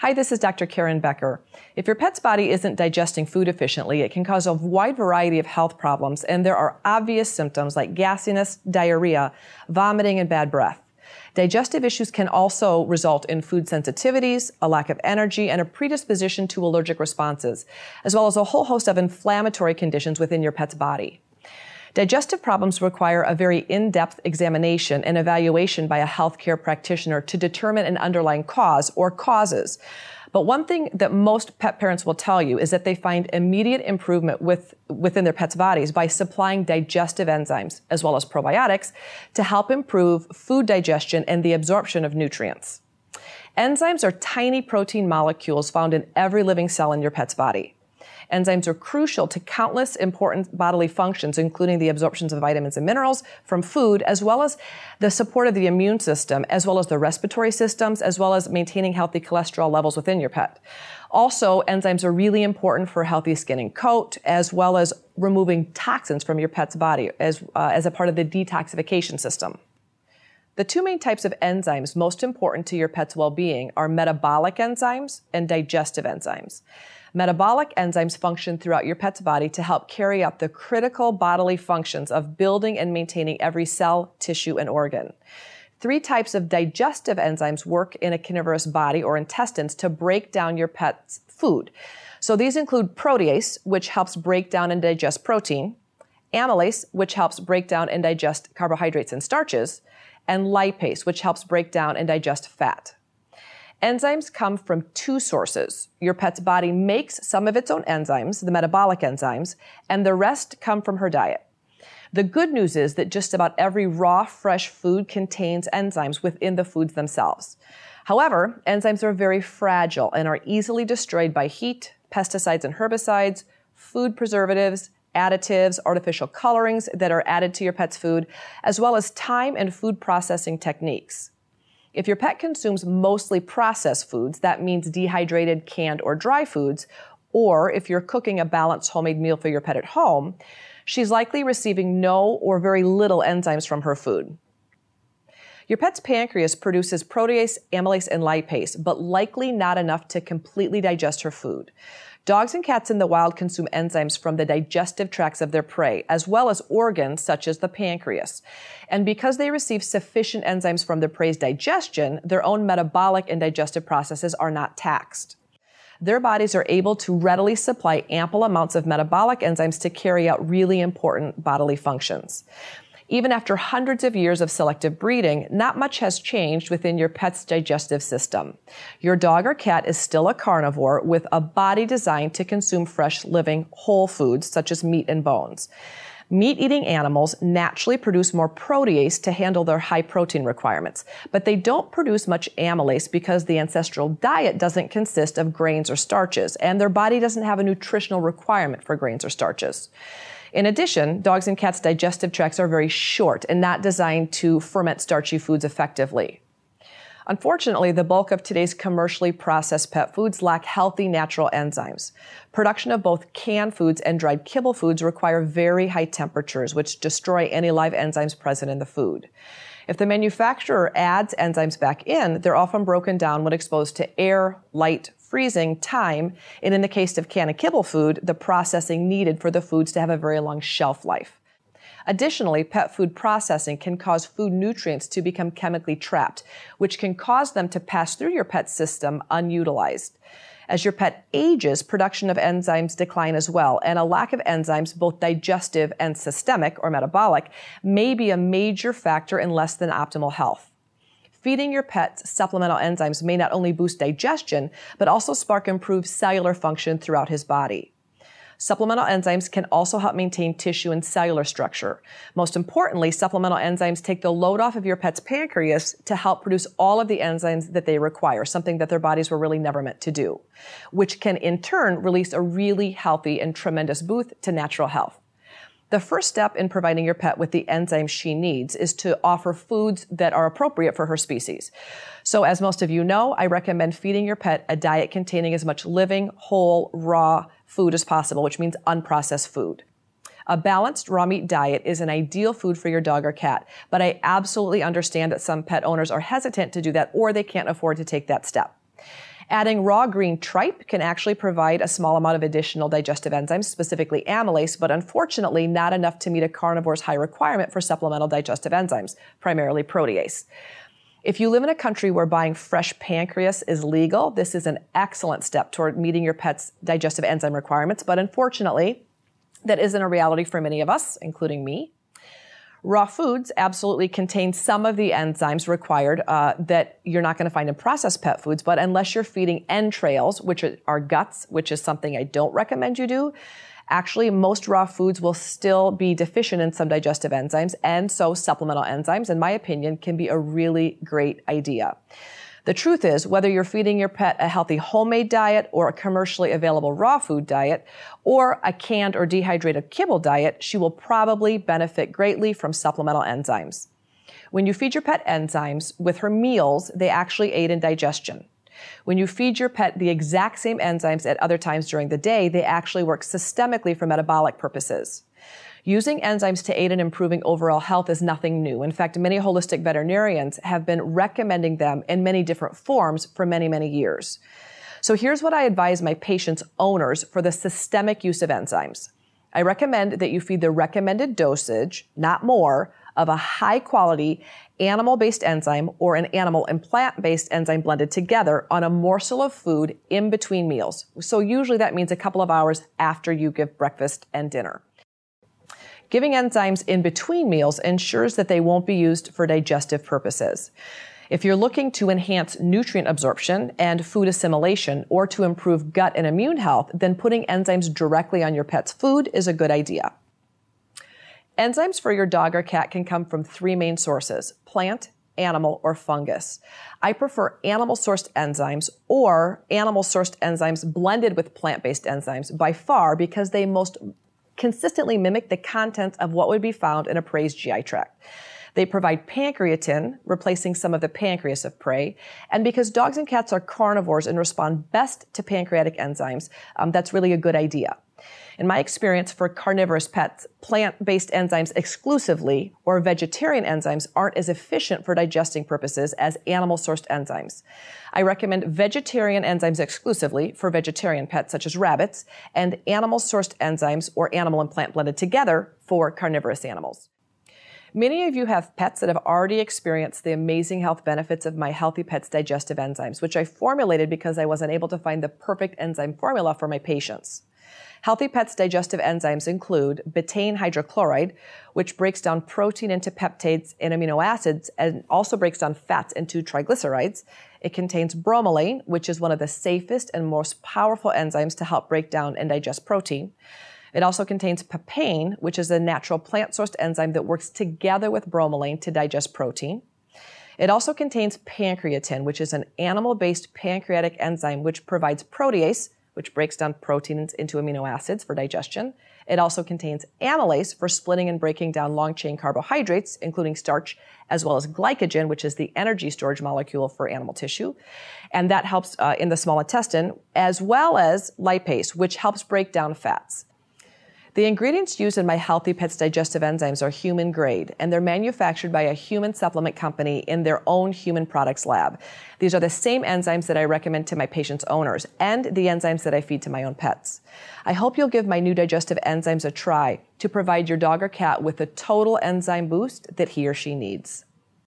Hi, this is Dr. Karen Becker. If your pet's body isn't digesting food efficiently, it can cause a wide variety of health problems, and there are obvious symptoms like gassiness, diarrhea, vomiting, and bad breath. Digestive issues can also result in food sensitivities, a lack of energy, and a predisposition to allergic responses, as well as a whole host of inflammatory conditions within your pet's body. Digestive problems require a very in-depth examination and evaluation by a healthcare practitioner to determine an underlying cause or causes. But one thing that most pet parents will tell you is that they find immediate improvement with, within their pets' bodies by supplying digestive enzymes as well as probiotics to help improve food digestion and the absorption of nutrients. Enzymes are tiny protein molecules found in every living cell in your pet's body. Enzymes are crucial to countless important bodily functions, including the absorptions of vitamins and minerals from food, as well as the support of the immune system, as well as the respiratory systems, as well as maintaining healthy cholesterol levels within your pet. Also, enzymes are really important for healthy skin and coat, as well as removing toxins from your pet's body as, uh, as a part of the detoxification system. The two main types of enzymes most important to your pet's well-being are metabolic enzymes and digestive enzymes. Metabolic enzymes function throughout your pet's body to help carry out the critical bodily functions of building and maintaining every cell, tissue, and organ. Three types of digestive enzymes work in a carnivorous body or intestines to break down your pet's food. So these include protease, which helps break down and digest protein, amylase, which helps break down and digest carbohydrates and starches, and lipase, which helps break down and digest fat. Enzymes come from two sources. Your pet's body makes some of its own enzymes, the metabolic enzymes, and the rest come from her diet. The good news is that just about every raw, fresh food contains enzymes within the foods themselves. However, enzymes are very fragile and are easily destroyed by heat, pesticides and herbicides, food preservatives, additives, artificial colorings that are added to your pet's food, as well as time and food processing techniques. If your pet consumes mostly processed foods, that means dehydrated, canned, or dry foods, or if you're cooking a balanced homemade meal for your pet at home, she's likely receiving no or very little enzymes from her food. Your pet's pancreas produces protease, amylase, and lipase, but likely not enough to completely digest her food. Dogs and cats in the wild consume enzymes from the digestive tracts of their prey, as well as organs such as the pancreas. And because they receive sufficient enzymes from their prey's digestion, their own metabolic and digestive processes are not taxed. Their bodies are able to readily supply ample amounts of metabolic enzymes to carry out really important bodily functions. Even after hundreds of years of selective breeding, not much has changed within your pet's digestive system. Your dog or cat is still a carnivore with a body designed to consume fresh, living, whole foods such as meat and bones. Meat eating animals naturally produce more protease to handle their high protein requirements, but they don't produce much amylase because the ancestral diet doesn't consist of grains or starches, and their body doesn't have a nutritional requirement for grains or starches. In addition, dogs and cats' digestive tracts are very short and not designed to ferment starchy foods effectively. Unfortunately, the bulk of today's commercially processed pet foods lack healthy natural enzymes. Production of both canned foods and dried kibble foods require very high temperatures, which destroy any live enzymes present in the food. If the manufacturer adds enzymes back in, they're often broken down when exposed to air, light, freezing, time, and in the case of canned kibble food, the processing needed for the foods to have a very long shelf life. Additionally, pet food processing can cause food nutrients to become chemically trapped, which can cause them to pass through your pet's system unutilized. As your pet ages, production of enzymes decline as well, and a lack of enzymes, both digestive and systemic or metabolic, may be a major factor in less than optimal health. Feeding your pets supplemental enzymes may not only boost digestion, but also spark improved cellular function throughout his body. Supplemental enzymes can also help maintain tissue and cellular structure. Most importantly, supplemental enzymes take the load off of your pet's pancreas to help produce all of the enzymes that they require, something that their bodies were really never meant to do, which can in turn release a really healthy and tremendous boost to natural health. The first step in providing your pet with the enzymes she needs is to offer foods that are appropriate for her species. So, as most of you know, I recommend feeding your pet a diet containing as much living, whole, raw food as possible, which means unprocessed food. A balanced raw meat diet is an ideal food for your dog or cat, but I absolutely understand that some pet owners are hesitant to do that or they can't afford to take that step. Adding raw green tripe can actually provide a small amount of additional digestive enzymes, specifically amylase, but unfortunately not enough to meet a carnivore's high requirement for supplemental digestive enzymes, primarily protease. If you live in a country where buying fresh pancreas is legal, this is an excellent step toward meeting your pet's digestive enzyme requirements, but unfortunately, that isn't a reality for many of us, including me. Raw foods absolutely contain some of the enzymes required uh, that you're not going to find in processed pet foods, but unless you're feeding entrails, which are guts, which is something I don't recommend you do, actually most raw foods will still be deficient in some digestive enzymes, and so supplemental enzymes, in my opinion, can be a really great idea. The truth is, whether you're feeding your pet a healthy homemade diet or a commercially available raw food diet or a canned or dehydrated kibble diet, she will probably benefit greatly from supplemental enzymes. When you feed your pet enzymes with her meals, they actually aid in digestion. When you feed your pet the exact same enzymes at other times during the day, they actually work systemically for metabolic purposes. Using enzymes to aid in improving overall health is nothing new. In fact, many holistic veterinarians have been recommending them in many different forms for many, many years. So here's what I advise my patients' owners for the systemic use of enzymes. I recommend that you feed the recommended dosage, not more, of a high quality animal based enzyme or an animal and plant based enzyme blended together on a morsel of food in between meals. So usually that means a couple of hours after you give breakfast and dinner. Giving enzymes in between meals ensures that they won't be used for digestive purposes. If you're looking to enhance nutrient absorption and food assimilation or to improve gut and immune health, then putting enzymes directly on your pet's food is a good idea. Enzymes for your dog or cat can come from three main sources plant, animal, or fungus. I prefer animal sourced enzymes or animal sourced enzymes blended with plant based enzymes by far because they most consistently mimic the contents of what would be found in a prey's GI tract. They provide pancreatin, replacing some of the pancreas of prey. And because dogs and cats are carnivores and respond best to pancreatic enzymes, um, that's really a good idea. In my experience for carnivorous pets, plant-based enzymes exclusively or vegetarian enzymes aren't as efficient for digesting purposes as animal-sourced enzymes. I recommend vegetarian enzymes exclusively for vegetarian pets such as rabbits and animal-sourced enzymes or animal and plant blended together for carnivorous animals. Many of you have pets that have already experienced the amazing health benefits of my Healthy Pets digestive enzymes, which I formulated because I wasn't able to find the perfect enzyme formula for my patients. Healthy Pets digestive enzymes include betaine hydrochloride, which breaks down protein into peptides and amino acids and also breaks down fats into triglycerides. It contains bromelain, which is one of the safest and most powerful enzymes to help break down and digest protein. It also contains papain, which is a natural plant sourced enzyme that works together with bromelain to digest protein. It also contains pancreatin, which is an animal based pancreatic enzyme which provides protease, which breaks down proteins into amino acids for digestion. It also contains amylase for splitting and breaking down long chain carbohydrates, including starch, as well as glycogen, which is the energy storage molecule for animal tissue. And that helps uh, in the small intestine, as well as lipase, which helps break down fats. The ingredients used in my Healthy Pets digestive enzymes are human grade, and they're manufactured by a human supplement company in their own human products lab. These are the same enzymes that I recommend to my patients' owners and the enzymes that I feed to my own pets. I hope you'll give my new digestive enzymes a try to provide your dog or cat with the total enzyme boost that he or she needs.